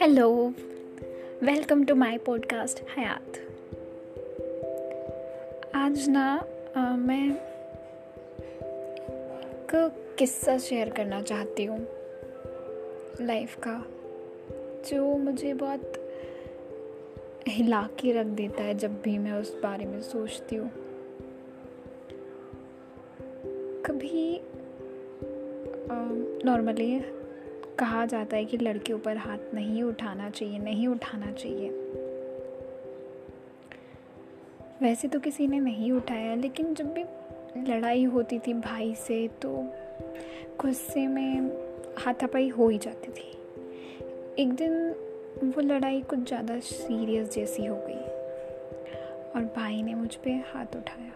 Hello welcome to my podcast Hayat आज ना आ, मैं एक किस्सा शेयर करना चाहती हूँ लाइफ का जो मुझे बहुत हिला के रख देता है जब भी मैं उस बारे में सोचती हूँ। कभी नॉर्मली कहा जाता है कि लड़के ऊपर हाथ नहीं उठाना चाहिए, नहीं उठाना चाहिए। वैसे तो किसी ने नहीं उठाया, लेकिन जब भी लड़ाई होती थी भाई से तो गुस्से में हाथापाई हो ही जाती थी। एक दिन वो लड़ाई कुछ ज़्यादा सीरियस जैसी हो गई और भाई ने मुझ पर हाथ उठाया।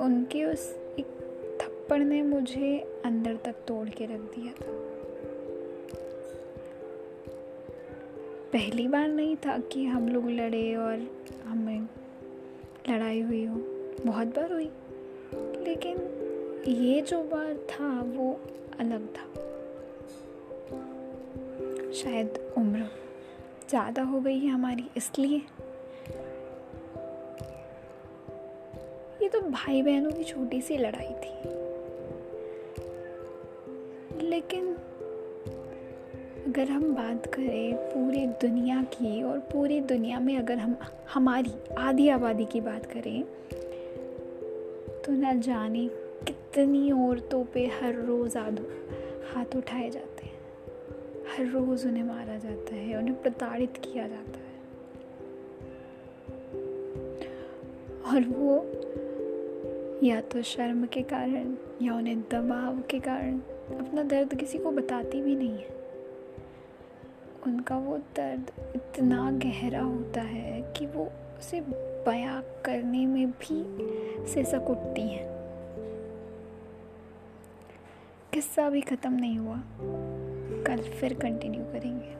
उनके उस एक थप्पड़ ने मुझे अंदर तक तोड़ के रख दिया था। पहली बार नहीं था कि हम लोग लड़े और हमें लड़ाई हुई हो। बहुत बार हुई। लेकिन ये जो बार था, वो अलग था। शायद उम्र ज़्यादा हो गई है हमारी, इसलिए ये तो भाई बहनों की छोटी सी लड़ाई थी। लेकिन अगर हम बात करें पूरी दुनिया की और पूरी दुनिया में अगर हम, हमारी आधी आबादी की बात करें तो न जाने कितनी औरतों पे हर रोज़ हाथ उठाए जाते हैं। हर रोज़ उन्हें मारा जाता है, उन्हें प्रताड़ित किया जाता है। और वो या तो शर्म के कारण या उन्हें दबाव के कारण। अपना दर्द किसी को बताती भी नहीं है। उनका वो दर्द इतना गहरा होता है कि वो उसे बयां करने में भी सिसक उठती हैं। किस्सा भी ख़त्म नहीं हुआ। कल फिर कंटिन्यू करेंगे।